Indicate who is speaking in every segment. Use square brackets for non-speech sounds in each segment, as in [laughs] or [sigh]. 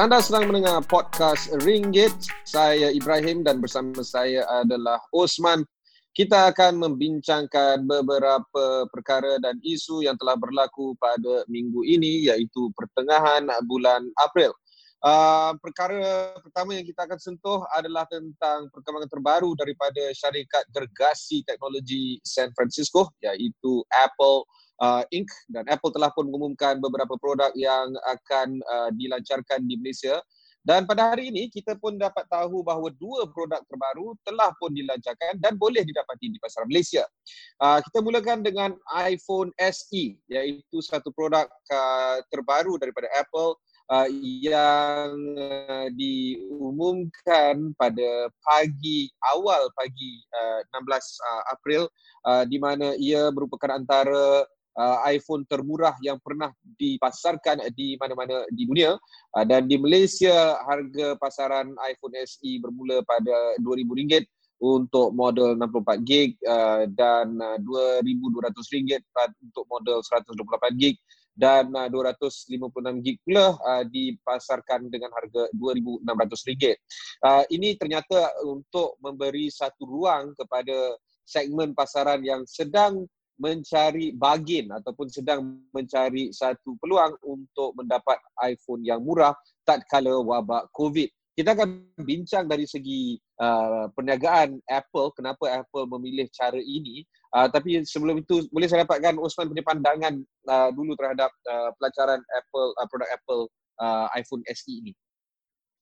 Speaker 1: Anda sedang mendengar podcast Ringgit. Saya Ibrahim dan bersama saya adalah Osman. Kita akan membincangkan beberapa perkara dan isu yang telah berlaku pada minggu ini iaitu pertengahan bulan April. Uh, perkara pertama yang kita akan sentuh adalah tentang perkembangan terbaru daripada syarikat gergasi teknologi San Francisco iaitu Apple uh, Inc dan Apple telah pun mengumumkan beberapa produk yang akan uh, dilancarkan di Malaysia dan pada hari ini kita pun dapat tahu bahawa dua produk terbaru telah pun dilancarkan dan boleh didapati di pasaran Malaysia. Uh, kita mulakan dengan iPhone SE iaitu satu produk uh, terbaru daripada Apple uh, yang uh, diumumkan pada pagi awal pagi uh, 16 uh, April uh, di mana ia merupakan antara uh, iPhone termurah yang pernah dipasarkan di mana-mana di dunia uh, dan di Malaysia harga pasaran iPhone SE bermula pada RM2,000 untuk model 64 gig uh, dan uh, RM2,200 untuk model 128 gig dan uh, 256 gig pula uh, dipasarkan dengan harga RM2,600. Uh, ini ternyata untuk memberi satu ruang kepada segmen pasaran yang sedang mencari bargain ataupun sedang mencari satu peluang untuk mendapat iPhone yang murah tak kala wabak COVID. Kita akan bincang dari segi uh, perniagaan Apple, kenapa Apple memilih cara ini. Uh, tapi sebelum itu, boleh saya dapatkan Osman punya pandangan uh, dulu terhadap uh, pelacaran Apple, uh, produk Apple uh, iPhone SE ini.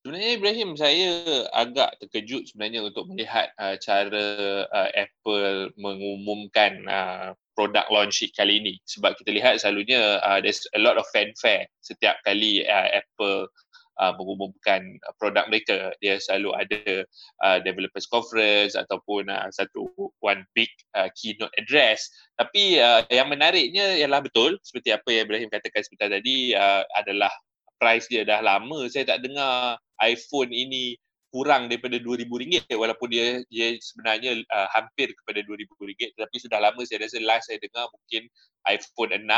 Speaker 2: Sebenarnya Ibrahim, saya agak terkejut sebenarnya untuk melihat uh, cara uh, Apple mengumumkan uh, produk launch kali ini. Sebab kita lihat selalunya uh, there's a lot of fanfare setiap kali uh, Apple uh, mengumumkan produk mereka. Dia selalu ada uh, developers conference ataupun uh, satu one big uh, keynote address. Tapi uh, yang menariknya ialah betul seperti apa yang Ibrahim katakan sebentar tadi uh, adalah price dia dah lama. Saya tak dengar iPhone ini kurang daripada RM2,000 walaupun dia dia sebenarnya uh, hampir kepada RM2,000 tetapi sudah lama saya rasa last saya dengar mungkin iPhone 6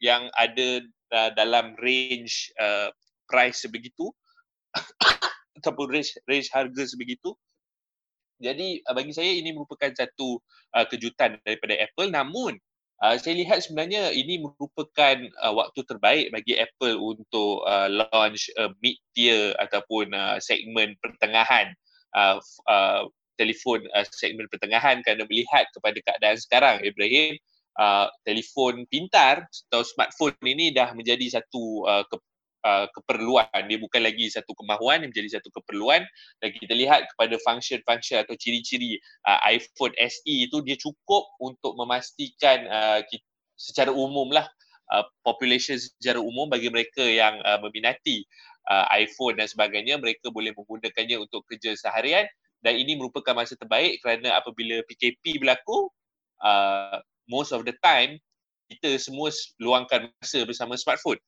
Speaker 2: yang ada uh, dalam range uh, price sebegitu [coughs] ataupun range, range harga sebegitu. Jadi uh, bagi saya ini merupakan satu uh, kejutan daripada Apple. Namun Uh, saya lihat sebenarnya ini merupakan uh, waktu terbaik bagi Apple untuk uh, launch uh, mid tier ataupun uh, segmen pertengahan. Uh, uh, telefon uh, segmen pertengahan kerana melihat kepada keadaan sekarang Ibrahim. Uh, telefon pintar atau smartphone ini dah menjadi satu uh, uh, keperluan. Dia bukan lagi satu kemahuan dia menjadi satu keperluan. Dan kita lihat kepada function-function atau ciri-ciri uh, iPhone SE itu dia cukup untuk memastikan uh, kita, secara umum lah uh, population secara umum bagi mereka yang uh, meminati uh, iPhone dan sebagainya. Mereka boleh menggunakannya untuk kerja seharian. Dan ini merupakan masa terbaik kerana apabila PKP berlaku uh, most of the time kita semua luangkan masa bersama smartphone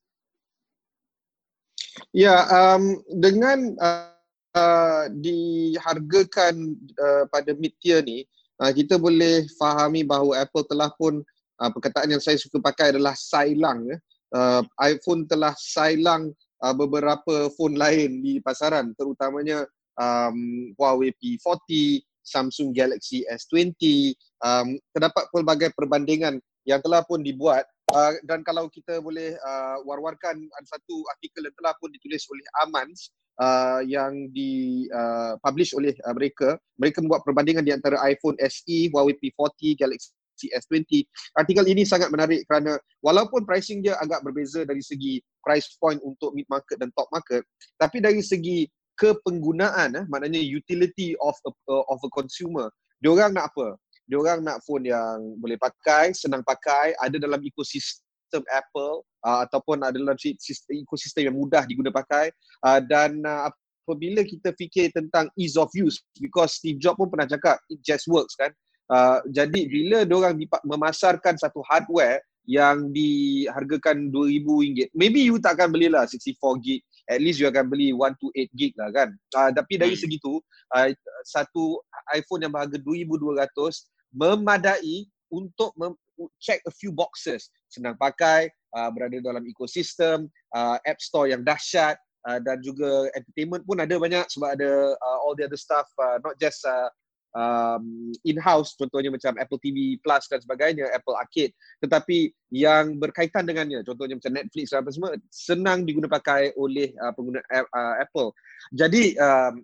Speaker 1: Ya, um, dengan uh, dihargakan uh, pada mid tier ni, uh, kita boleh fahami bahawa Apple telah pun uh, perkataan yang saya suka pakai adalah sailang. Ya. Uh, iPhone telah sailang uh, beberapa phone lain di pasaran, terutamanya um, Huawei P40, Samsung Galaxy S20. Um, terdapat pelbagai perbandingan yang telah pun dibuat Uh, dan kalau kita boleh uh, war-warkan ada satu artikel yang telah pun ditulis oleh Amans uh, yang di uh, publish oleh uh, mereka mereka membuat perbandingan di antara iPhone SE, Huawei P40, Galaxy S20. Artikel ini sangat menarik kerana walaupun pricing dia agak berbeza dari segi price point untuk mid market dan top market, tapi dari segi kepenggunaan eh, maknanya utility of a, of a consumer, diorang nak apa? Dia orang nak phone yang boleh pakai, senang pakai, ada dalam ekosistem Apple uh, ataupun ada dalam sistem, ekosistem yang mudah diguna pakai uh, dan uh, apabila kita fikir tentang ease of use because Steve Jobs pun pernah cakap it just works kan. Uh, jadi bila dia orang memasarkan satu hardware yang dihargakan RM2,000, maybe you tak akan belilah 64 gig, at least you akan beli 128 gig lah kan. Uh, tapi dari hmm. segitu, uh, satu iPhone yang berharga RM2,200 memadai untuk mem- check a few boxes senang pakai uh, berada dalam ekosistem uh, app store yang dahsyat uh, dan juga entertainment pun ada banyak sebab ada uh, all the other stuff uh, not just uh, um, in-house contohnya macam Apple TV Plus dan sebagainya, Apple Arcade tetapi yang berkaitan dengannya contohnya macam Netflix dan apa semua senang diguna pakai oleh uh, pengguna uh, Apple. Jadi um,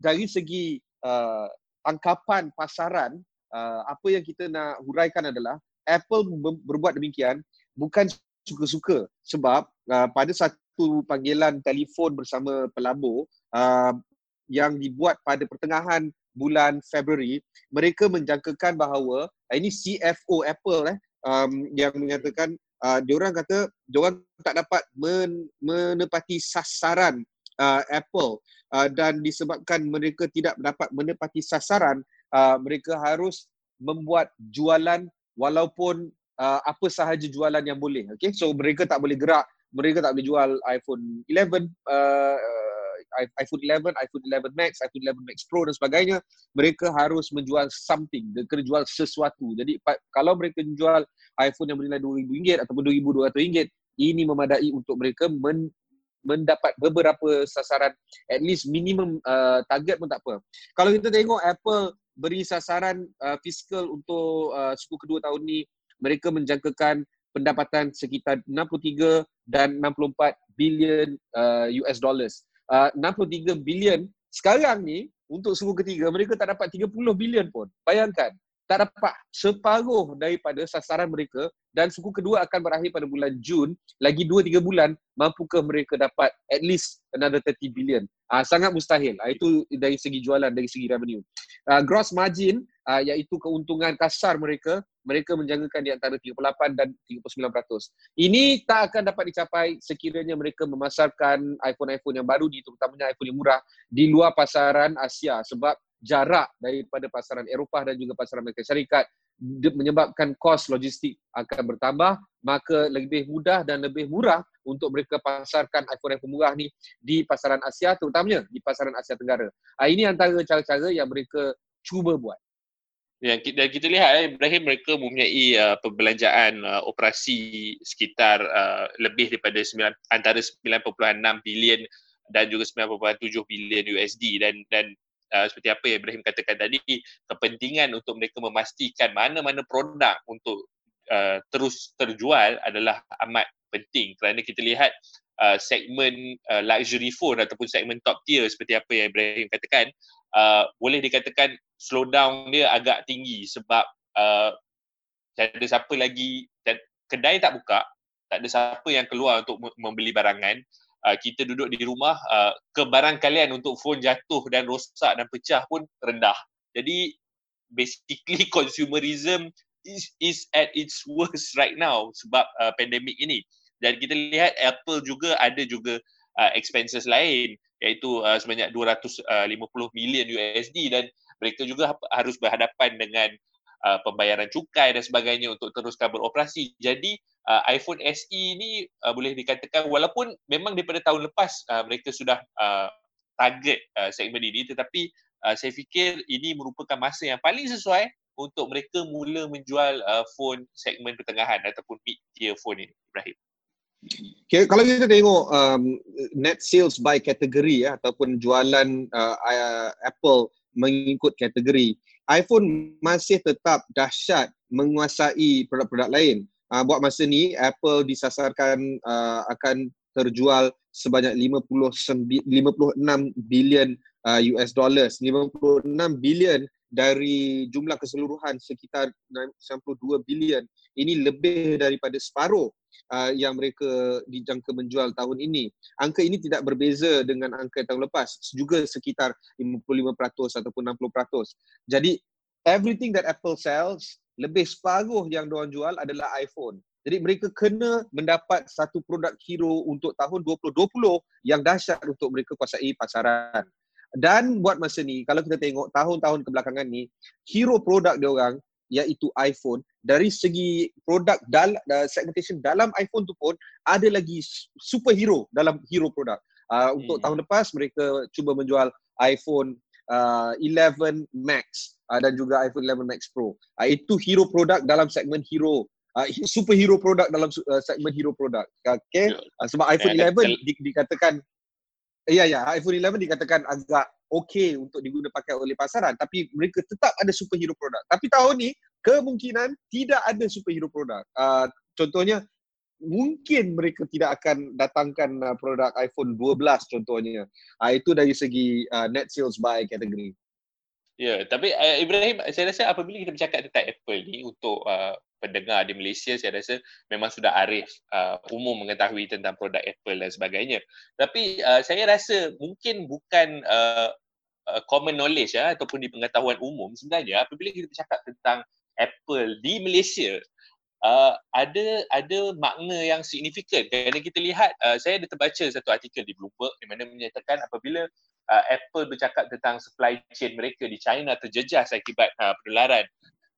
Speaker 1: dari segi uh, tangkapan pasaran uh, apa yang kita nak huraikan adalah Apple berbuat demikian bukan suka-suka sebab uh, pada satu panggilan telefon bersama pelabur uh, yang dibuat pada pertengahan bulan Februari mereka menjangkakan bahawa uh, ini CFO Apple eh um, yang mengatakan uh, diorang kata diorang tak dapat men- menepati sasaran uh, Apple uh, dan disebabkan mereka tidak dapat menepati sasaran uh, mereka harus membuat jualan walaupun uh, apa sahaja jualan yang boleh okay so mereka tak boleh gerak mereka tak boleh jual iPhone 11 uh, iPhone 11, iPhone 11 Max, iPhone 11 Max Pro dan sebagainya, mereka harus menjual something, mereka kena jual sesuatu. Jadi kalau mereka jual iPhone yang bernilai RM2,000 ataupun RM2,200, ini memadai untuk mereka men, mendapat beberapa sasaran at least minimum uh, target pun tak apa. Kalau kita tengok Apple beri sasaran uh, fiskal untuk uh, suku kedua tahun ni mereka menjangkakan pendapatan sekitar 63 dan 64 bilion uh, US dollars. Uh, 63 bilion sekarang ni untuk suku ketiga mereka tak dapat 30 bilion pun. Bayangkan tak dapat separuh daripada sasaran mereka dan suku kedua akan berakhir pada bulan Jun. Lagi 2-3 bulan mampukah mereka dapat at least another 30 billion? Uh, sangat mustahil. Uh, itu dari segi jualan dari segi revenue. Uh, gross margin uh, iaitu keuntungan kasar mereka mereka menjangkakan di antara 38 dan 39%. Ini tak akan dapat dicapai sekiranya mereka memasarkan iPhone-iPhone yang baru ni terutamanya iPhone yang murah di luar pasaran Asia. Sebab jarak daripada pasaran Eropah dan juga pasaran Amerika Syarikat menyebabkan kos logistik akan bertambah maka lebih mudah dan lebih murah untuk mereka pasarkan iPhone-iPhone murah ni di pasaran Asia terutamanya di pasaran Asia Tenggara. Ah, ini antara cara-cara yang mereka cuba buat.
Speaker 2: Yang kita, dan kita lihat eh, Ibrahim mereka mempunyai uh, perbelanjaan uh, operasi sekitar uh, lebih daripada 9, antara 9.6 bilion dan juga 9.7 bilion USD dan dan uh, seperti apa yang Ibrahim katakan tadi kepentingan untuk mereka memastikan mana-mana produk untuk uh, terus terjual adalah amat penting. Kerana kita lihat uh, segmen uh, luxury phone ataupun segmen top tier seperti apa yang Ibrahim katakan uh, boleh dikatakan slowdown dia agak tinggi sebab uh, tak ada siapa lagi kedai tak buka tak ada siapa yang keluar untuk membeli barangan uh, kita duduk di rumah uh, kebarangkalian untuk phone jatuh dan rosak dan pecah pun rendah. Jadi basically [laughs] consumerism is is at its worst right now sebab uh, pandemik ini. Dan kita lihat Apple juga ada juga uh, expenses lain iaitu uh, sebanyak 250 million USD dan mereka juga harus berhadapan dengan uh, pembayaran cukai dan sebagainya untuk teruskan beroperasi. Jadi uh, iPhone SE ni uh, boleh dikatakan walaupun memang daripada tahun lepas uh, mereka sudah uh, target uh, segmen ini tetapi uh, saya fikir ini merupakan masa yang paling sesuai untuk mereka mula menjual uh, phone segmen pertengahan ataupun mid tier phone ini Ibrahim.
Speaker 1: Okay, kalau kita tengok um, net sales by kategori ya ataupun jualan uh, Apple mengikut kategori iPhone masih tetap dahsyat menguasai produk-produk lain. Uh, buat masa ni Apple disasarkan uh, akan terjual sebanyak 50 56 bilion uh, US dollars. 56 bilion dari jumlah keseluruhan sekitar 92 bilion ini lebih daripada separuh uh, yang mereka dijangka menjual tahun ini. Angka ini tidak berbeza dengan angka tahun lepas, juga sekitar 55% ataupun 60%. Jadi everything that Apple sells lebih separuh yang diorang jual adalah iPhone. Jadi mereka kena mendapat satu produk hero untuk tahun 2020 yang dahsyat untuk mereka kuasai pasaran. Dan buat masa ni, kalau kita tengok tahun-tahun kebelakangan ni, hero produk dia orang iaitu iPhone dari segi produk dal segmentation dalam iPhone tu pun ada lagi superhero dalam hero produk. Uh, untuk hmm. tahun lepas mereka cuba menjual iPhone uh, 11 Max uh, dan juga iPhone 11 Max Pro. Uh, itu hero produk dalam segmen hero. Uh, superhero produk dalam uh, segmen hero produk. Okay. Uh, sebab iphone 11 di, dikatakan Ya, ya. iPhone 11 dikatakan agak okey untuk diguna pakai oleh pasaran tapi mereka tetap ada superhero produk. Tapi tahun ni kemungkinan tidak ada superhero produk. Uh, contohnya mungkin mereka tidak akan datangkan uh, produk iPhone 12 contohnya. Uh, itu dari segi uh, net sales by kategori.
Speaker 2: Ya, yeah, tapi uh, Ibrahim saya rasa apabila kita bercakap tentang Apple ni untuk uh, pendengar di Malaysia saya rasa memang sudah arif uh, umum mengetahui tentang produk Apple dan sebagainya. Tapi uh, saya rasa mungkin bukan uh, uh, common knowledge ya ataupun di pengetahuan umum sebenarnya apabila kita bercakap tentang Apple di Malaysia uh, ada ada makna yang signifikan kerana kita lihat uh, saya ada terbaca satu artikel di Bloomberg di mana menyatakan apabila uh, Apple bercakap tentang supply chain mereka di China terjejas akibat uh, penularan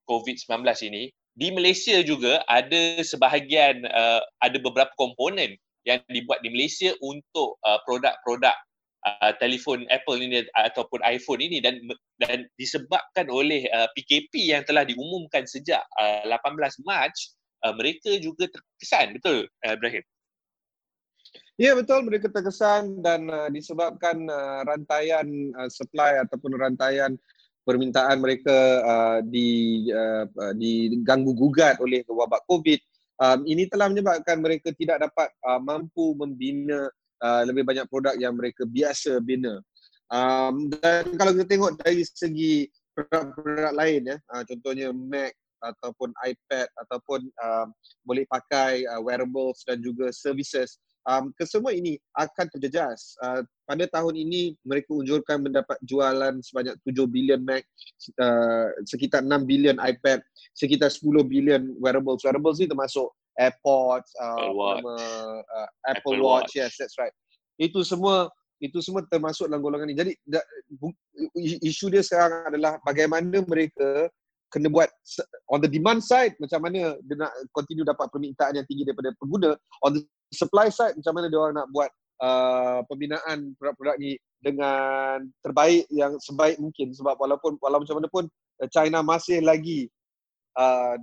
Speaker 2: COVID-19 ini di Malaysia juga ada sebahagian uh, ada beberapa komponen yang dibuat di Malaysia untuk uh, produk-produk uh, telefon Apple ini ataupun iPhone ini dan dan disebabkan oleh uh, PKP yang telah diumumkan sejak uh, 18 Mac uh, mereka juga terkesan. Betul uh, Ibrahim?
Speaker 1: Ya betul. Mereka terkesan dan uh, disebabkan uh, rantaian uh, supply ataupun rantaian permintaan mereka uh, di uh, uh, diganggu gugat oleh wabak COVID. Um, ini telah menyebabkan mereka tidak dapat uh, mampu membina uh, lebih banyak produk yang mereka biasa bina. Um, dan kalau kita tengok dari segi produk-produk lain ya uh, contohnya Mac ataupun iPad ataupun uh, boleh pakai uh, wearables dan juga services um, kesemua ini akan terjejas. Uh, pada tahun ini mereka unjurkan mendapat jualan sebanyak 7 bilion Mac, uh, sekitar 6 bilion iPad, sekitar 10 bilion wearables. Wearables ni termasuk AirPods, uh, Apple, Watch. Nama, uh, Apple, Apple Watch. Watch. Yes, that's right. Itu semua itu semua termasuk dalam golongan ini. Jadi da, isu dia sekarang adalah bagaimana mereka kena buat on the demand side macam mana dia nak continue dapat permintaan yang tinggi daripada pengguna on the supply side macam mana dia orang nak buat uh, pembinaan produk-produk ni dengan terbaik yang sebaik mungkin sebab walaupun walaupun macam mana pun uh, China masih lagi uh,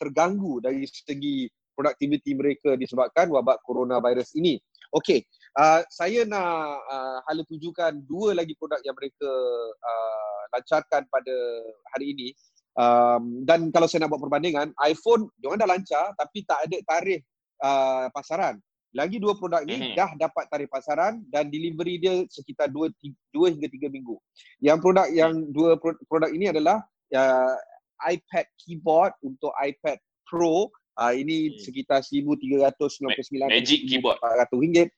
Speaker 1: terganggu dari segi produktiviti mereka disebabkan wabak coronavirus ini. Okey, uh, saya nak uh, hala tujukan dua lagi produk yang mereka uh, lancarkan pada hari ini. Um, dan kalau saya nak buat perbandingan, iPhone dia dah lancar tapi tak ada tarikh uh, pasaran. Lagi dua produk ni mm-hmm. dah dapat tarikh pasaran dan delivery dia sekitar 2 2 hingga 3 minggu. Yang produk yang dua produk ini adalah uh, iPad keyboard untuk iPad Pro. Uh, ini mm. sekitar 1399
Speaker 2: Magic keyboard.
Speaker 1: ringgit.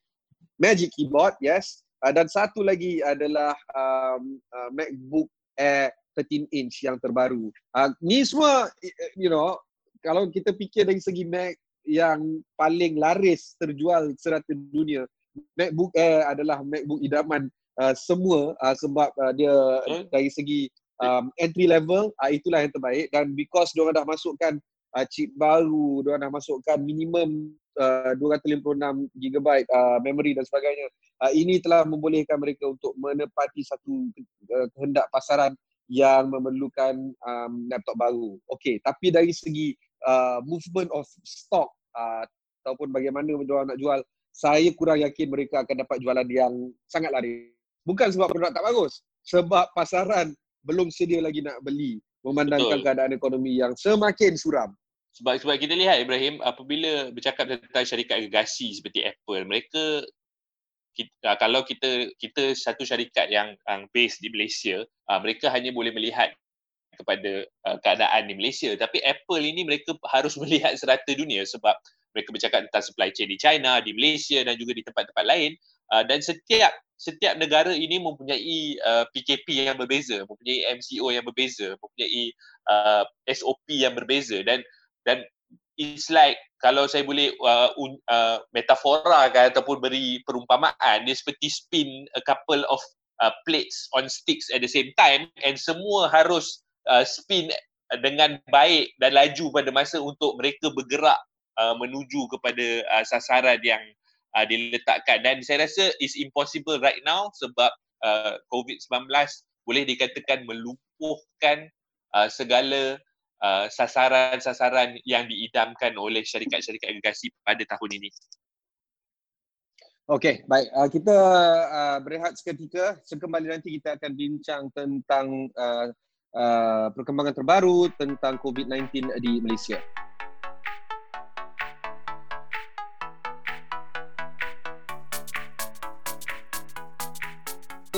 Speaker 1: Magic keyboard, yes. Uh, dan satu lagi adalah um, uh, MacBook Air 13 inch yang terbaru. Uh, ni semua you know kalau kita fikir dari segi Mac yang paling laris terjual serata dunia. MacBook Air adalah MacBook idaman uh, semua uh, sebab uh, dia hmm? dari segi um, entry level uh, itulah yang terbaik dan because dia dah masukkan uh, chip baru, dia dah masukkan minimum uh, 256 GB uh, memory dan sebagainya. Uh, ini telah membolehkan mereka untuk menepati satu uh, kehendak pasaran yang memerlukan um, laptop baru. Okey, tapi dari segi uh, movement of stock uh, ataupun bagamana mereka nak jual, saya kurang yakin mereka akan dapat jualan yang sangat lari. Bukan sebab produk tak bagus, sebab pasaran belum sedia lagi nak beli memandangkan Betul. keadaan ekonomi yang semakin suram.
Speaker 2: Sebab sebab kita lihat Ibrahim apabila bercakap tentang syarikat agregasi seperti Apple, mereka kita, uh, kalau kita kita satu syarikat yang yang base di Malaysia, uh, mereka hanya boleh melihat kepada uh, keadaan di Malaysia. Tapi Apple ini mereka [laughs] harus melihat serata dunia sebab mereka bercakap tentang supply chain di China, di Malaysia dan juga di tempat-tempat lain. Uh, dan setiap setiap negara ini mempunyai uh, PKP yang berbeza, mempunyai MCO yang berbeza, mempunyai uh, SOP yang berbeza. Dan dan it's like kalau saya boleh uh, un, uh, metafora kan ataupun beri perumpamaan dia seperti spin a couple of uh, plates on sticks at the same time and semua harus uh, spin dengan baik dan laju pada masa untuk mereka bergerak uh, menuju kepada uh, sasaran yang uh, diletakkan dan saya rasa is impossible right now sebab uh, COVID-19 boleh dikatakan melumpuhkan uh, segala uh, sasaran-sasaran yang diidamkan oleh syarikat-syarikat agregasi pada tahun ini.
Speaker 1: Okey, baik. Uh, kita uh, berehat seketika. Sekembali nanti kita akan bincang tentang uh, uh, perkembangan terbaru tentang COVID-19 di Malaysia.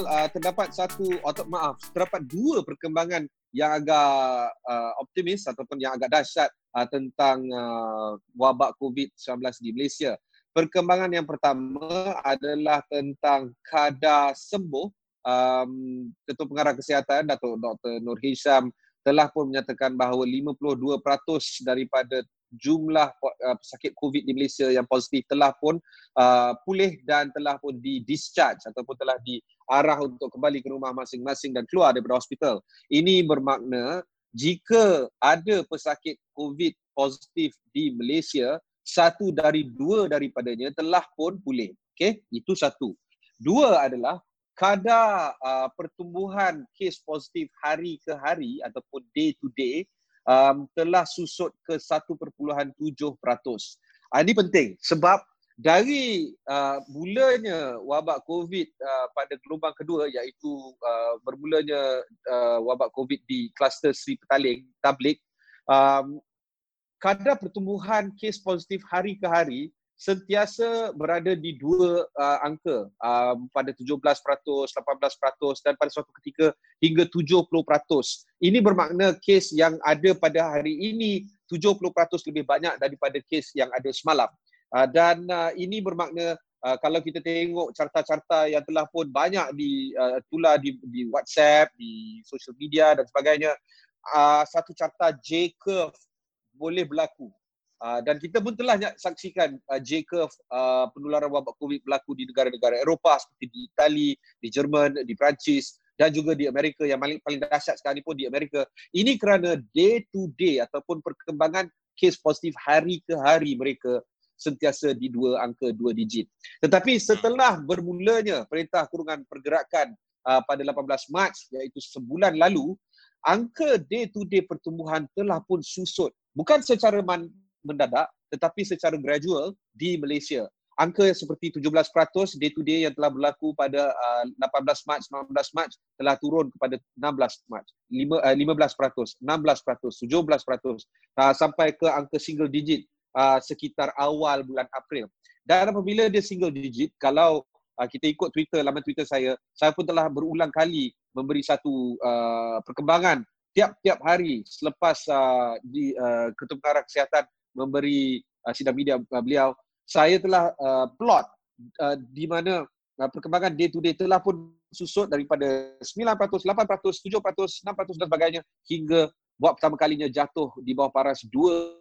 Speaker 1: Uh, terdapat satu atau maaf terdapat dua perkembangan yang agak uh, optimis ataupun yang agak dahsyat uh, tentang uh, wabak COVID-19 di Malaysia. Perkembangan yang pertama adalah tentang kadar sembuh. Um, Ketua Pengarah Kesihatan Datuk Dr. Nur Hisham telah pun menyatakan bahawa 52% daripada jumlah uh, pesakit COVID di Malaysia yang positif telah pun uh, pulih dan telah pun di discharge ataupun telah diarah untuk kembali ke rumah masing-masing dan keluar daripada hospital. Ini bermakna jika ada pesakit COVID positif di Malaysia, satu dari dua daripadanya telah pun pulih. Okey, itu satu. Dua adalah kadar uh, pertumbuhan kes positif hari ke hari ataupun day to day um, telah susut ke 1.7%. Uh, ini penting sebab dari uh, mulanya wabak COVID uh, pada gelombang kedua iaitu uh, bermulanya uh, wabak COVID di kluster Sri Petaling, Tablik, um, kadar pertumbuhan kes positif hari ke hari sentiasa berada di dua uh, angka um, pada 17%, 18% dan pada suatu ketika hingga 70%. Ini bermakna kes yang ada pada hari ini 70% lebih banyak daripada kes yang ada semalam. Uh, dan uh, ini bermakna uh, kalau kita tengok carta-carta yang telah pun banyak di uh, di, di WhatsApp, di social media dan sebagainya, uh, satu carta J curve boleh berlaku. Uh, dan kita pun telah saksikan uh, J-curve uh, penularan wabak COVID berlaku di negara-negara Eropah seperti di Itali, di Jerman, di Perancis dan juga di Amerika yang paling, paling dahsyat sekarang ini pun di Amerika. Ini kerana day to day ataupun perkembangan kes positif hari ke hari mereka sentiasa di dua angka dua digit. Tetapi setelah bermulanya Perintah Kurungan Pergerakan uh, pada 18 Mac iaitu sebulan lalu, angka day to day pertumbuhan telah pun susut bukan secara man- mendadak tetapi secara gradual di Malaysia. Angka seperti 17% day to day yang telah berlaku pada uh, 18 Mac, 19 Mac telah turun kepada 16 Mac. 5, uh, 15%, 16%, 17% uh, sampai ke angka single digit uh, sekitar awal bulan April. Dan apabila dia single digit, kalau uh, kita ikut Twitter, laman Twitter saya, saya pun telah berulang kali memberi satu uh, perkembangan tiap-tiap hari selepas uh, di uh, Ketua Pengarah Kesihatan memberi uh, sidang media uh, beliau, saya telah uh, plot uh, di mana uh, perkembangan day to day telah pun susut daripada 9%, 8%, 7%, 6% dan sebagainya hingga buat pertama kalinya jatuh di bawah paras 2%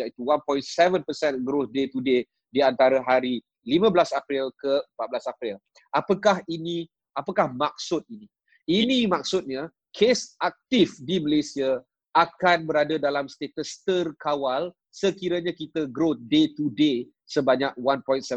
Speaker 1: iaitu 1.7% growth day to day di antara hari 15 April ke 14 April. Apakah ini, apakah maksud ini? Ini maksudnya kes aktif di Malaysia akan berada dalam status terkawal sekiranya kita grow day to day sebanyak 1.7%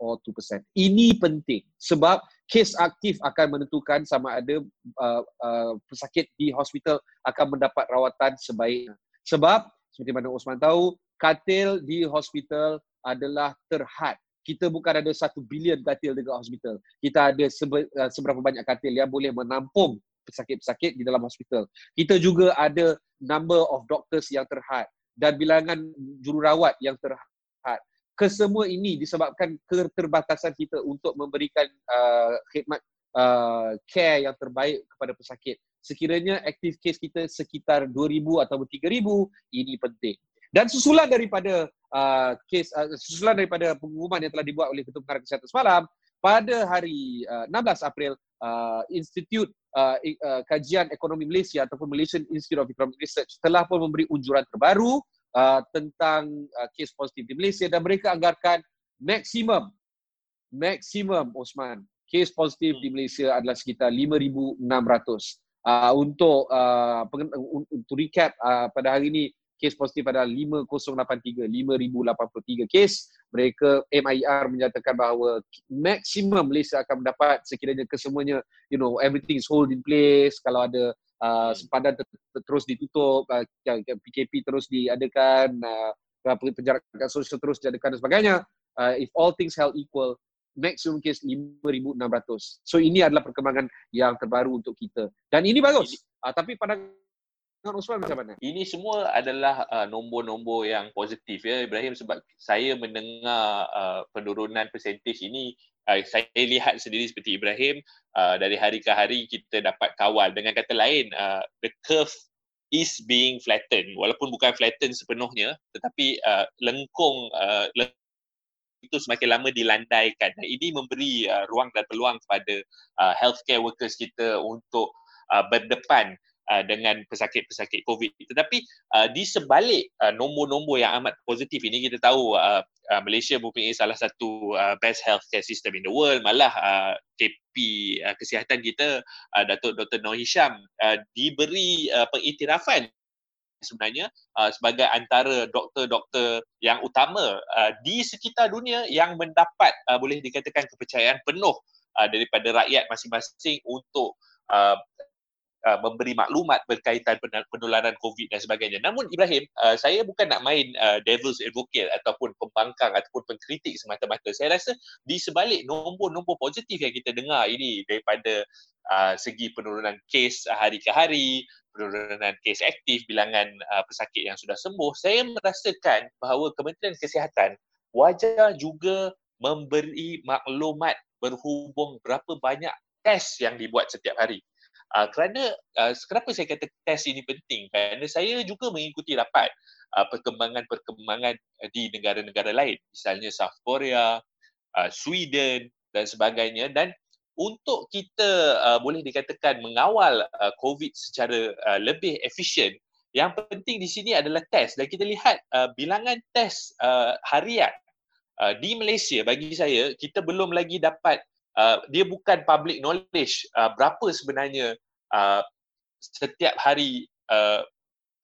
Speaker 1: or 2%. Ini penting sebab kes aktif akan menentukan sama ada uh, uh, pesakit di hospital akan mendapat rawatan sebaiknya. Sebab seperti mana Osman tahu, katil di hospital adalah terhad. Kita bukan ada satu bilion katil dekat hospital. Kita ada uh, seberapa banyak katil yang boleh menampung pesakit-pesakit di dalam hospital. Kita juga ada number of doctors yang terhad dan bilangan jururawat yang terhad. Kesemua ini disebabkan keterbatasan kita untuk memberikan uh, khidmat uh, care yang terbaik kepada pesakit. Sekiranya aktif case kita sekitar 2,000 atau 3,000, ini penting. Dan susulan daripada uh, case, uh, susulan daripada pengumuman yang telah dibuat oleh Ketua Pengarah Kesihatan semalam, pada hari uh, 16 April, uh, Institut uh, uh, Kajian Ekonomi Malaysia ataupun Malaysian Institute of Economic Research telah pun memberi unjuran terbaru uh, tentang uh, kes positif di Malaysia dan mereka anggarkan maksimum maksimum Osman kes positif di Malaysia adalah sekitar 5600 uh, untuk uh, untuk recap uh, pada hari ini kes positif adalah 5083 5083 kes mereka MIR menyatakan bahawa maksimum Malaysia akan mendapat sekiranya kesemuanya you know everything is hold in place kalau ada uh, sempadan ter- ter- terus ditutup uh, PKP terus diadakan uh, penjarakan sosial terus diadakan dan sebagainya uh, if all things held equal maximum case 5,600. So ini adalah perkembangan yang terbaru untuk kita. Dan ini bagus. Uh, tapi pada dengan Osman macam mana?
Speaker 2: Ini semua adalah uh, nombor-nombor yang positif ya. Ibrahim sebab saya mendengar uh, penurunan persentage ini uh, saya lihat sendiri seperti Ibrahim uh, dari hari ke hari kita dapat kawal. Dengan kata lain uh, the curve is being flattened. Walaupun bukan flatten sepenuhnya tetapi uh, lengkung uh, itu semakin lama dilandaikan. Ini memberi uh, ruang dan peluang kepada uh, healthcare workers kita untuk uh, berdepan uh, dengan pesakit-pesakit COVID. Tetapi uh, di sebalik uh, nombor-nombor yang amat positif ini kita tahu uh, uh, Malaysia mempunyai salah satu uh, best healthcare system in the world. Malah uh, KP uh, kesihatan kita uh, Datuk Dr. Noor Hisham uh, diberi uh, pengiktirafan sebenarnya uh, sebagai antara doktor-doktor yang utama uh, di sekitar dunia yang mendapat uh, boleh dikatakan kepercayaan penuh uh, daripada rakyat masing-masing untuk uh, uh, memberi maklumat berkaitan penularan COVID dan sebagainya. Namun Ibrahim, uh, saya bukan nak main uh, devil's advocate ataupun pembangkang ataupun pengkritik semata-mata. Saya rasa di sebalik nombor-nombor positif yang kita dengar ini daripada uh, segi penurunan kes hari ke hari, penurunan kes aktif, bilangan uh, pesakit yang sudah sembuh, saya merasakan bahawa Kementerian Kesihatan wajar juga memberi maklumat berhubung berapa banyak test yang dibuat setiap hari. Uh, kerana uh, kenapa saya kata test ini penting? Kerana saya juga mengikuti rapat uh, perkembangan-perkembangan di negara-negara lain. Misalnya South Korea, uh, Sweden dan sebagainya. Dan untuk kita uh, boleh dikatakan mengawal uh, COVID secara uh, lebih efisien, yang penting di sini adalah test. Dan kita lihat uh, bilangan test uh, harian uh, di Malaysia bagi saya, kita belum lagi dapat Uh, dia bukan public knowledge uh, berapa sebenarnya uh, setiap hari uh,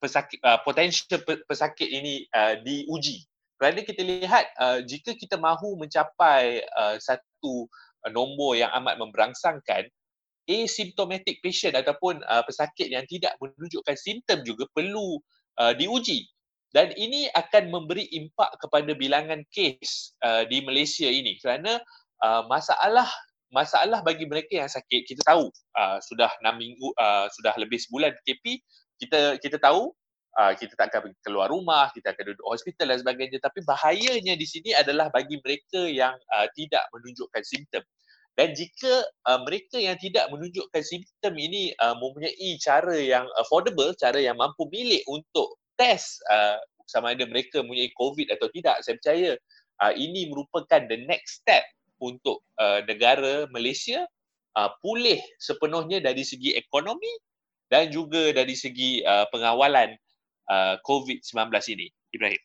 Speaker 2: pesakit uh, potential pesakit ini uh, diuji. Kerana kita lihat uh, jika kita mahu mencapai uh, satu uh, nombor yang amat memberangsangkan asymptomatic patient ataupun uh, pesakit yang tidak menunjukkan simptom juga perlu uh, diuji dan ini akan memberi impak kepada bilangan kes uh, di Malaysia ini kerana uh, masalah masalah bagi mereka yang sakit kita tahu uh, sudah 6 minggu uh, sudah lebih sebulan KP kita kita tahu uh, kita tak akan keluar rumah kita akan duduk hospital dan sebagainya. Tapi bahayanya di sini adalah bagi mereka yang uh, tidak menunjukkan simptom. Dan jika uh, mereka yang tidak menunjukkan simptom ini uh, mempunyai cara yang affordable cara yang mampu milik untuk test uh, sama ada mereka mempunyai covid atau tidak saya percaya uh, ini merupakan the next step untuk uh, negara Malaysia uh, pulih sepenuhnya dari segi ekonomi dan juga dari segi uh, pengawalan uh, COVID-19 ini. Ibrahim.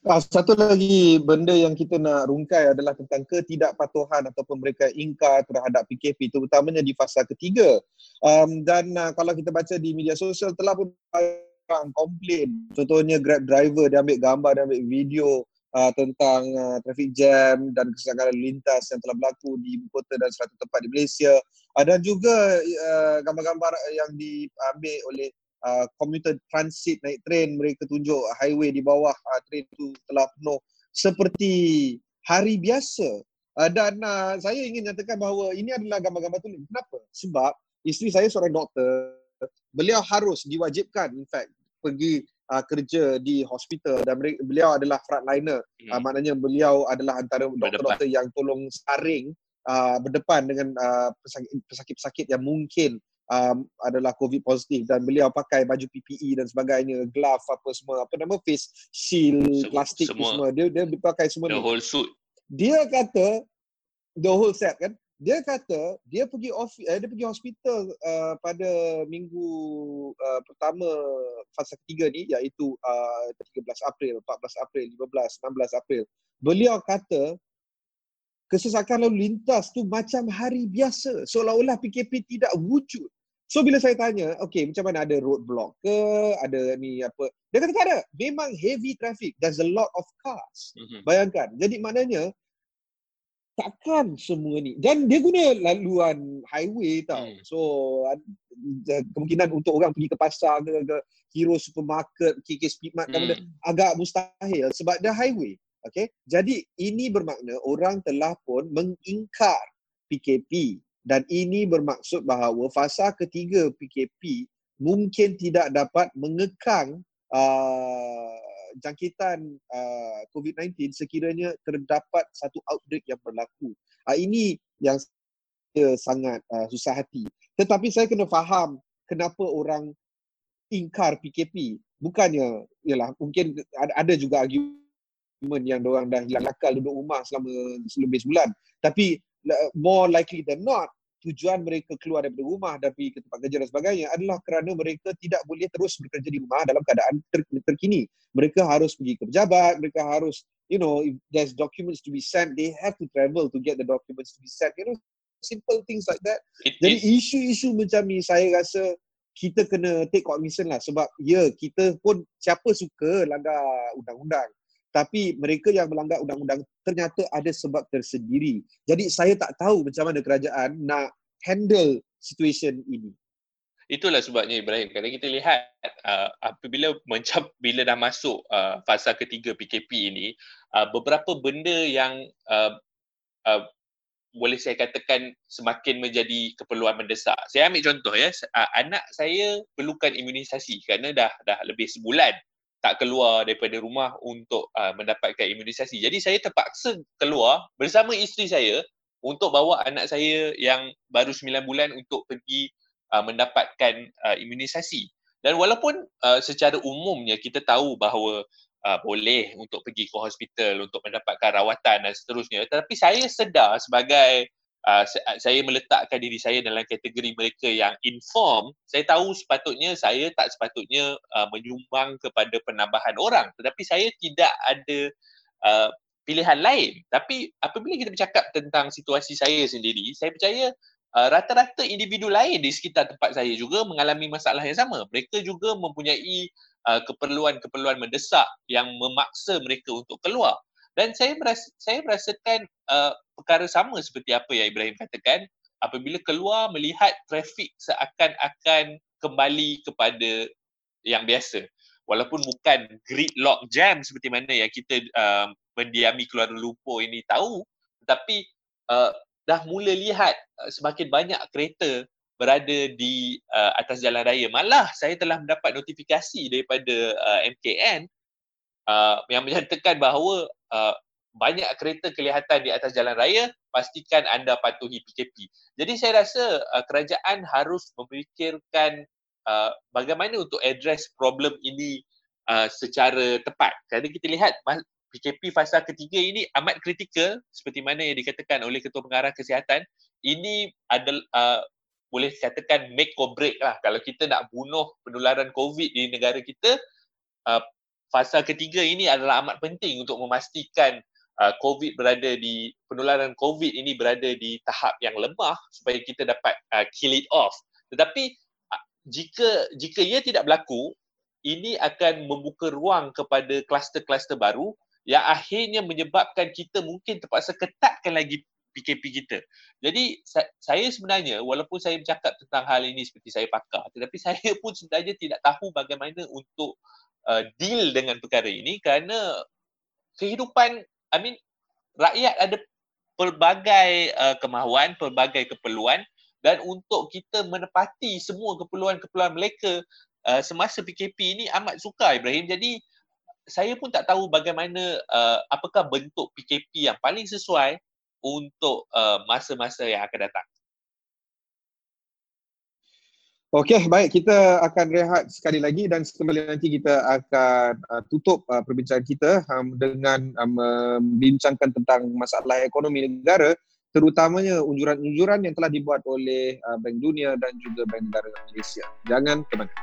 Speaker 1: Ah, satu lagi benda yang kita nak rungkai adalah tentang ketidakpatuhan ataupun mereka ingkar terhadap PKP terutamanya di fasa ketiga. Um, dan uh, kalau kita baca di media sosial telah pun orang komplain. Contohnya Grab driver dia ambil gambar, dia ambil video uh, tentang uh, traffic jam dan kesesakan lalu lintas yang telah berlaku di ibu kota dan satu tempat di Malaysia. Uh, dan juga uh, gambar-gambar yang diambil oleh uh, komuter transit naik train mereka tunjuk highway di bawah uh, train itu telah penuh seperti hari biasa. Uh, dan uh, saya ingin nyatakan bahawa ini adalah gambar-gambar tu. Kenapa? Sebab isteri saya seorang doktor. Beliau harus diwajibkan in fact pergi uh, kerja di hospital dan beliau adalah frontliner. Hmm. Uh, maknanya beliau adalah antara doktor-doktor yang tolong saring uh, berdepan dengan uh, pesakit-pesakit yang mungkin um, adalah COVID positif dan beliau pakai baju PPE dan sebagainya, glove apa semua, apa nama face shield, plastik semua. semua. Dia dia pakai semua
Speaker 2: the ni. whole suit.
Speaker 1: Dia kata the whole set kan dia kata dia pergi office eh, dia pergi hospital uh, pada minggu uh, pertama fasa ketiga ni iaitu uh, 13 April, 14 April, 15, 16 April. Beliau kata kesesakan lalu lintas tu macam hari biasa seolah-olah PKP tidak wujud. So bila saya tanya, okay macam mana ada roadblock ke, ada ni apa. Dia kata tak ada. Memang heavy traffic. There's a lot of cars. Mm-hmm. Bayangkan. Jadi maknanya takkan semua ni dan dia guna laluan highway tau hmm. so kemungkinan untuk orang pergi ke pasar ke, ke hero supermarket KK Speedmart hmm. kan agak mustahil sebab dia highway Okay? Jadi ini bermakna orang telah pun mengingkar PKP dan ini bermaksud bahawa fasa ketiga PKP mungkin tidak dapat mengekang uh, jangkitan uh, COVID-19 sekiranya terdapat satu outbreak yang berlaku. Uh, ini yang saya sangat uh, susah hati. Tetapi saya kena faham kenapa orang ingkar PKP. Bukannya, yalah, mungkin ada, ada juga argument yang orang dah hilang akal duduk rumah selama lebih sebulan. Tapi more likely than not, tujuan mereka keluar daripada rumah dan pergi ke tempat kerja dan sebagainya adalah kerana mereka tidak boleh terus bekerja di rumah dalam keadaan ter- terkini. Mereka harus pergi ke pejabat, mereka harus, you know, if there's documents to be sent, they have to travel to get the documents to be sent. You know, simple things like that. It Jadi isu-isu macam ni saya rasa kita kena take cognizance lah sebab ya kita pun siapa suka langgar undang-undang tapi mereka yang melanggar undang-undang ternyata ada sebab tersendiri. Jadi saya tak tahu macam mana kerajaan nak handle situation ini.
Speaker 2: Itulah sebabnya Ibrahim kalau kita lihat uh, apabila mencap bila dah masuk uh, fasa ketiga PKP ini uh, beberapa benda yang uh, uh, boleh saya katakan semakin menjadi keperluan mendesak. Saya ambil contoh ya, uh, anak saya perlukan imunisasi kerana dah dah lebih sebulan tak keluar daripada rumah untuk uh, mendapatkan imunisasi. Jadi saya terpaksa keluar bersama isteri saya untuk bawa anak saya yang baru 9 bulan untuk pergi uh, mendapatkan uh, imunisasi. Dan walaupun uh, secara umumnya kita tahu bahawa uh, boleh untuk pergi ke hospital untuk mendapatkan rawatan dan seterusnya, tetapi saya sedar sebagai uh, saya meletakkan diri saya dalam kategori mereka yang inform, saya tahu sepatutnya saya tak sepatutnya uh, menyumbang kepada penambahan orang tetapi saya tidak ada uh, pilihan lain. Tapi apabila kita bercakap tentang situasi saya sendiri, saya percaya uh, rata-rata individu lain di sekitar tempat saya juga mengalami masalah yang sama. Mereka juga mempunyai uh, keperluan-keperluan mendesak yang memaksa mereka untuk keluar. Dan saya merasa, saya merasakan uh, perkara sama seperti apa yang Ibrahim katakan apabila keluar melihat trafik seakan-akan kembali kepada yang biasa. Walaupun bukan gridlock jam seperti mana yang kita uh, mendiami Kuala Lumpur ini tahu tetapi uh, dah mula lihat uh, semakin banyak kereta berada di uh, atas jalan raya. Malah saya telah mendapat notifikasi daripada uh, MKN uh, yang menyatakan bahawa uh, banyak kereta kelihatan di atas jalan raya, pastikan anda patuhi PKP. Jadi saya rasa uh, kerajaan harus memikirkan uh, bagaimana untuk address problem ini uh, secara tepat. Kerana kita lihat PKP fasa ketiga ini amat kritikal seperti mana yang dikatakan oleh Ketua Pengarah Kesihatan. Ini adalah uh, boleh katakan make or break lah. Kalau kita nak bunuh penularan COVID di negara kita, uh, fasa ketiga ini adalah amat penting untuk memastikan uh, COVID berada di penularan COVID ini berada di tahap yang lemah supaya kita dapat uh, kill it off. Tetapi uh, jika jika ia tidak berlaku, ini akan membuka ruang kepada kluster-kluster baru yang akhirnya menyebabkan kita mungkin terpaksa ketatkan lagi PKP kita. Jadi saya sebenarnya walaupun saya bercakap tentang hal ini seperti saya pakar tetapi [laughs] saya pun sebenarnya tidak tahu bagaimana untuk uh, deal dengan perkara ini kerana kehidupan I mean rakyat ada pelbagai uh, kemahuan, pelbagai keperluan dan untuk kita menepati semua keperluan-keperluan mereka uh, semasa PKP ini amat sukar Ibrahim. Jadi saya pun tak tahu bagaimana uh, apakah bentuk PKP yang paling sesuai untuk uh, masa-masa yang akan datang.
Speaker 1: Okey, baik. Kita akan rehat sekali lagi dan kembali nanti kita akan uh, tutup uh, perbincangan kita um, dengan um, membincangkan tentang masalah ekonomi negara terutamanya unjuran-unjuran yang telah dibuat oleh uh, Bank Dunia dan juga Bank Negara Malaysia. Jangan ke mana.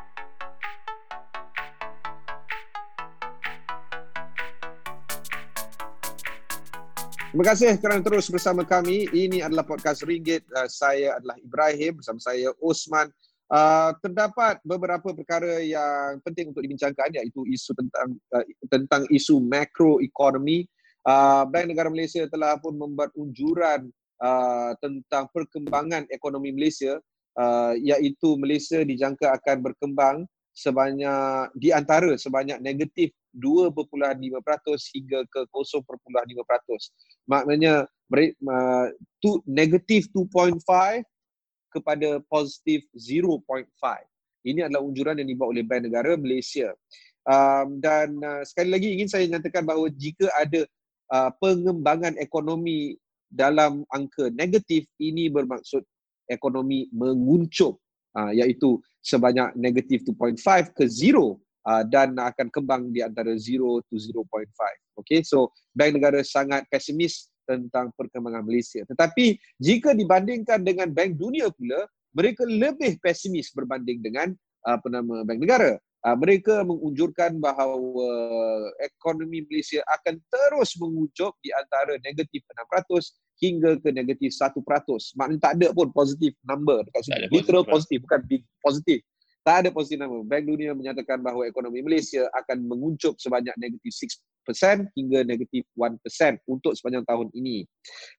Speaker 1: Terima kasih kerana terus bersama kami. Ini adalah podcast Ringgit. Uh, saya adalah Ibrahim bersama saya Osman. Uh, terdapat beberapa perkara yang penting untuk dibincangkan iaitu isu tentang uh, tentang isu makroekonomi. Uh, Bank Negara Malaysia telah pun membuat unjuran uh, tentang perkembangan ekonomi Malaysia uh, iaitu Malaysia dijangka akan berkembang sebanyak di antara sebanyak negatif 2.5% hingga ke 0.5%. Maknanya uh, negatif 2.5 kepada positif 0.5. Ini adalah unjuran yang dibuat oleh Bank Negara Malaysia. Um, dan uh, sekali lagi ingin saya nyatakan bahawa jika ada uh, pengembangan ekonomi dalam angka negatif, ini bermaksud ekonomi menguncup uh, iaitu sebanyak negatif 2.5 ke 0 uh, dan akan kembang di antara 0 to 0.5. Okay, so Bank Negara sangat pesimis tentang perkembangan Malaysia. Tetapi jika dibandingkan dengan Bank Dunia pula, mereka lebih pesimis berbanding dengan apa nama Bank Negara. Mereka mengunjurkan bahawa ekonomi Malaysia akan terus mengucup di antara negatif 600 hingga ke negatif 1%. Maknanya tak ada pun positif number dekat sini. Literal positif, bukan big positif. Tak ada positif number. Bank Dunia menyatakan bahawa ekonomi Malaysia akan menguncup sebanyak negatif hingga negatif 1% untuk sepanjang tahun ini.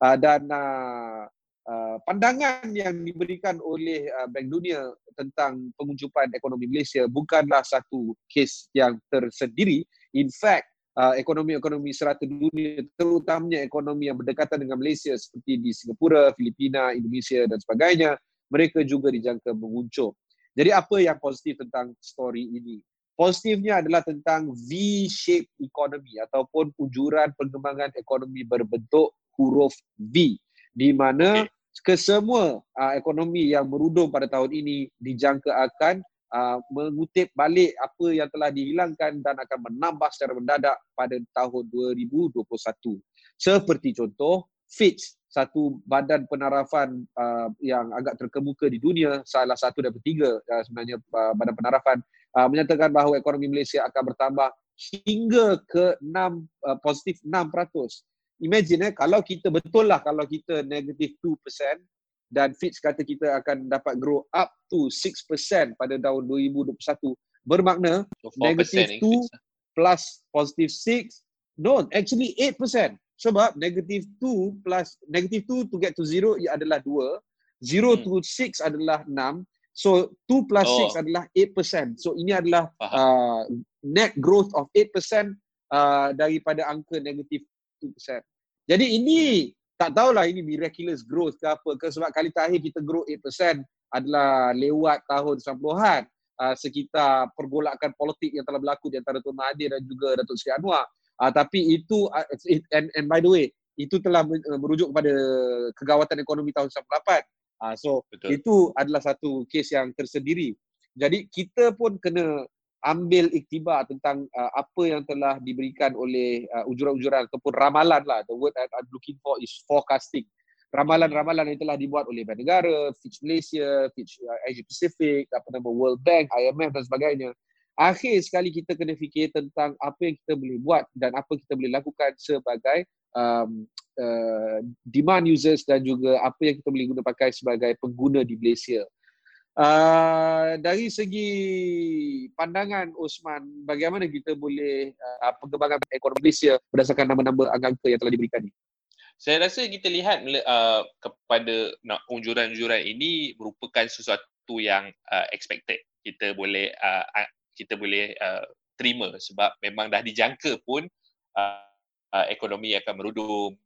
Speaker 1: Uh, dan uh, uh, pandangan yang diberikan oleh uh, Bank Dunia tentang penguncupan ekonomi Malaysia bukanlah satu kes yang tersendiri. In fact, uh, ekonomi-ekonomi serata dunia terutamanya ekonomi yang berdekatan dengan Malaysia seperti di Singapura, Filipina, Indonesia dan sebagainya, mereka juga dijangka menguncup. Jadi apa yang positif tentang story ini? Positifnya adalah tentang V-shape economy ataupun ujuran pengembangan ekonomi berbentuk huruf V di mana okay. kesemua uh, ekonomi yang merudum pada tahun ini dijangka akan uh, mengutip balik apa yang telah dihilangkan dan akan menambah secara mendadak pada tahun 2021. Seperti contoh Fitch satu badan penarafan uh, yang agak terkemuka di dunia salah satu daripada tiga uh, sebenarnya uh, badan penarafan uh, menyatakan bahawa ekonomi Malaysia akan bertambah hingga ke 6 uh, positif 6%. Imagine eh kalau kita betul lah kalau kita negatif 2% dan Fitch kata kita akan dapat grow up to 6% pada tahun 2021 bermakna so negatif 2 plus positif 6 no actually 8% sebab negatif 2 plus negatif 2 to get to 0 ia adalah 2 0 hmm. to 6 adalah 6 So 2 plus oh. 6 adalah 8%. So ini adalah uh, net growth of 8% uh, daripada angka negatif 2%. Jadi ini tak tahulah ini miraculous growth ke apa ke sebab kali terakhir kita grow 8% adalah lewat tahun 90-an uh, sekitar pergolakan politik yang telah berlaku di antara Tun Mahathir dan juga Datuk Seri Anwar. Uh, tapi itu uh, and, and by the way itu telah merujuk kepada kegawatan ekonomi tahun 98 Uh, so Betul. itu adalah satu kes yang tersendiri. Jadi kita pun kena ambil iktibar tentang uh, apa yang telah diberikan oleh uh, ujuran-ujuran ataupun ramalan lah. The word I'm looking for is forecasting. Ramalan-ramalan yang telah dibuat oleh Bank Negara, Fitch Malaysia, Fitch uh, Asia Pacific, apa nama World Bank, IMF dan sebagainya. Akhir sekali kita kena fikir tentang apa yang kita boleh buat dan apa kita boleh lakukan sebagai um, uh, demand users dan juga apa yang kita boleh guna pakai sebagai pengguna di Malaysia. Uh, dari segi pandangan Osman, bagaimana kita boleh uh, pengembangan ekonomi Malaysia berdasarkan nama-nama angka yang telah diberikan ini?
Speaker 2: Saya rasa kita lihat uh, kepada nak unjuran-unjuran ini merupakan sesuatu yang uh, expected. Kita boleh uh, kita boleh uh, terima sebab memang dah dijangka pun uh, uh, ekonomi akan merudum,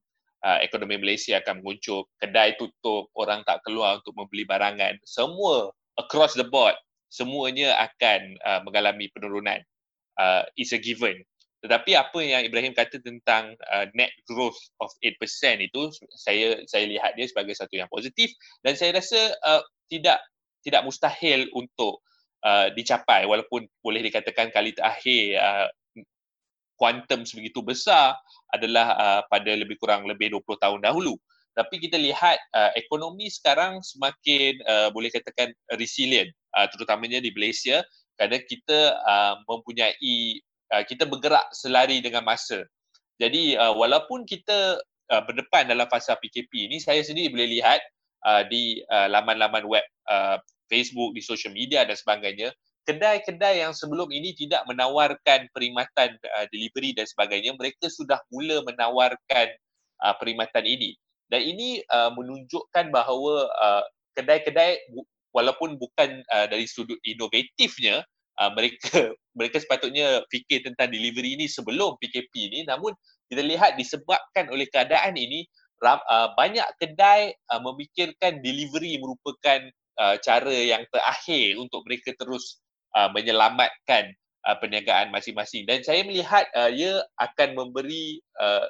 Speaker 2: uh, ekonomi Malaysia akan menguncup, kedai tutup, orang tak keluar untuk membeli barangan. Semua across the board, semuanya akan uh, mengalami penurunan. Uh, it's a given. Tetapi apa yang Ibrahim kata tentang uh, net growth of 8% itu saya saya lihat dia sebagai satu yang positif dan saya rasa uh, tidak tidak mustahil untuk uh, dicapai walaupun boleh dikatakan kali terakhir uh, kuantum sebegitu besar adalah uh, pada lebih kurang lebih 20 tahun dahulu. Tapi kita lihat uh, ekonomi sekarang semakin uh, boleh katakan resilient uh, terutamanya di Malaysia kerana kita uh, mempunyai uh, kita bergerak selari dengan masa. Jadi uh, walaupun kita uh, berdepan dalam fasa PKP ini saya sendiri boleh lihat uh, di uh, laman-laman web uh, Facebook di social media dan sebagainya kedai-kedai yang sebelum ini tidak menawarkan perkhidmatan uh, delivery dan sebagainya mereka sudah mula menawarkan uh, perkhidmatan ini. Dan ini uh, menunjukkan bahawa uh, kedai-kedai walaupun bukan uh, dari sudut inovatifnya uh, mereka [laughs] mereka sepatutnya fikir tentang delivery ini sebelum PKP ini. Namun kita lihat disebabkan oleh keadaan ini uh, banyak kedai uh, memikirkan delivery merupakan uh, cara yang terakhir untuk mereka terus uh, menyelamatkan uh, perniagaan masing-masing. Dan saya melihat uh, ia akan memberi uh,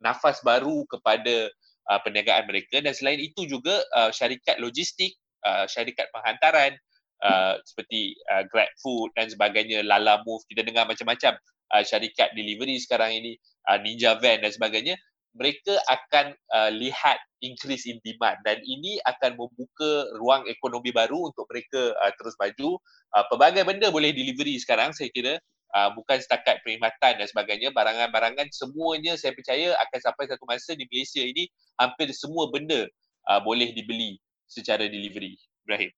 Speaker 2: nafas baru kepada uh, perniagaan mereka. Dan selain itu juga uh, syarikat logistik, uh, syarikat penghantaran uh, seperti uh, Grab Food dan sebagainya, Lala Move, kita dengar macam-macam uh, syarikat delivery sekarang ini, uh, Ninja Van dan sebagainya, mereka akan uh, lihat increase in demand dan ini akan membuka ruang ekonomi baru untuk mereka uh, terus maju. Uh, pelbagai benda boleh delivery sekarang saya kira uh, bukan setakat perkhidmatan dan sebagainya, barangan-barangan semuanya saya percaya akan sampai satu masa di Malaysia ini hampir semua benda uh, boleh dibeli secara delivery. Ibrahim.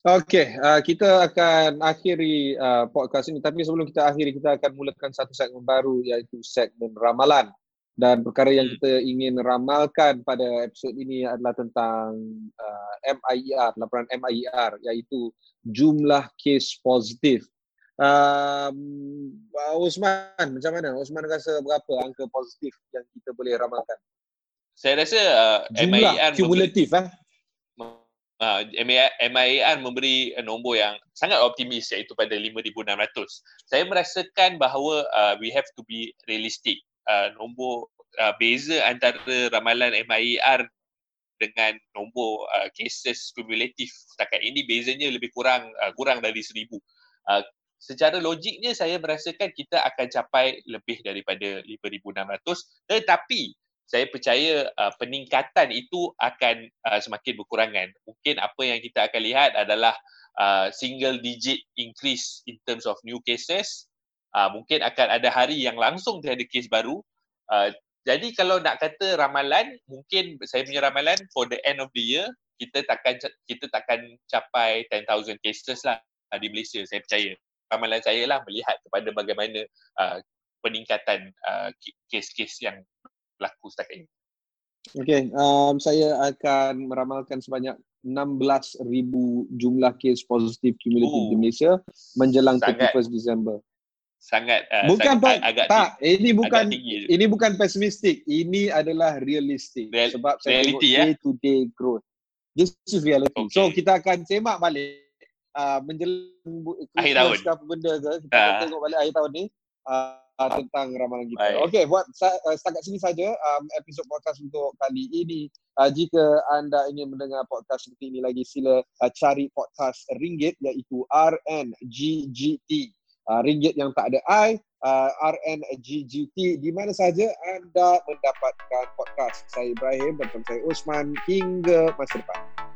Speaker 1: Okey, uh, kita akan akhiri uh, podcast ini tapi sebelum kita akhiri kita akan mulakan satu segmen baru iaitu segmen ramalan. Dan perkara yang hmm. kita ingin ramalkan pada episod ini adalah tentang uh, MIER, laporan MIER iaitu jumlah kes positif. Um, Osman, macam mana? Osman rasa berapa angka positif yang kita boleh ramalkan?
Speaker 2: Saya rasa uh, MIER
Speaker 1: kumulatif eh.
Speaker 2: Uh, MIAR memberi nombor yang sangat optimis iaitu pada 5,600. Saya merasakan bahawa uh, we have to be realistic. Uh, nombor uh, beza antara ramalan MIAR dengan nombor uh, cases kumulatif setakat ini bezanya lebih kurang uh, kurang dari 1,000. Uh, secara logiknya saya merasakan kita akan capai lebih daripada 5,600 tetapi saya percaya uh, peningkatan itu akan uh, semakin berkurangan. Mungkin apa yang kita akan lihat adalah uh, single digit increase in terms of new cases. Uh, mungkin akan ada hari yang langsung tiada kes baru. Uh, jadi kalau nak kata ramalan, mungkin saya punya ramalan for the end of the year, kita takkan kita takkan capai 10,000 cases lah uh, di Malaysia. Saya percaya. Ramalan saya lah melihat kepada bagaimana uh, peningkatan uh, kes-kes yang berlaku setakat ini.
Speaker 1: Okey, um, saya akan meramalkan sebanyak 16,000 jumlah kes positif kumulatif di Malaysia menjelang 31 Disember.
Speaker 2: Sangat uh,
Speaker 1: bukan
Speaker 2: sangat,
Speaker 1: pe- agak tak ini bukan ini bukan pesimistik ini adalah realistik Real, sebab saya reality, tengok ya? day to day growth this is reality okay. so kita akan semak balik uh, menjelang
Speaker 2: akhir tahun
Speaker 1: benda ke kita uh. tengok balik akhir tahun ni uh, tentang ramalan kita. Okey, buat uh, setakat sini saja um, episod podcast untuk kali ini. Uh, jika anda ingin mendengar podcast seperti ini lagi, sila uh, cari podcast Ringgit iaitu RNGGT. Uh, Ringgit yang tak ada I, uh, RNGGT. Di mana saja anda mendapatkan podcast. Saya Ibrahim dan saya Usman. Hingga masa depan.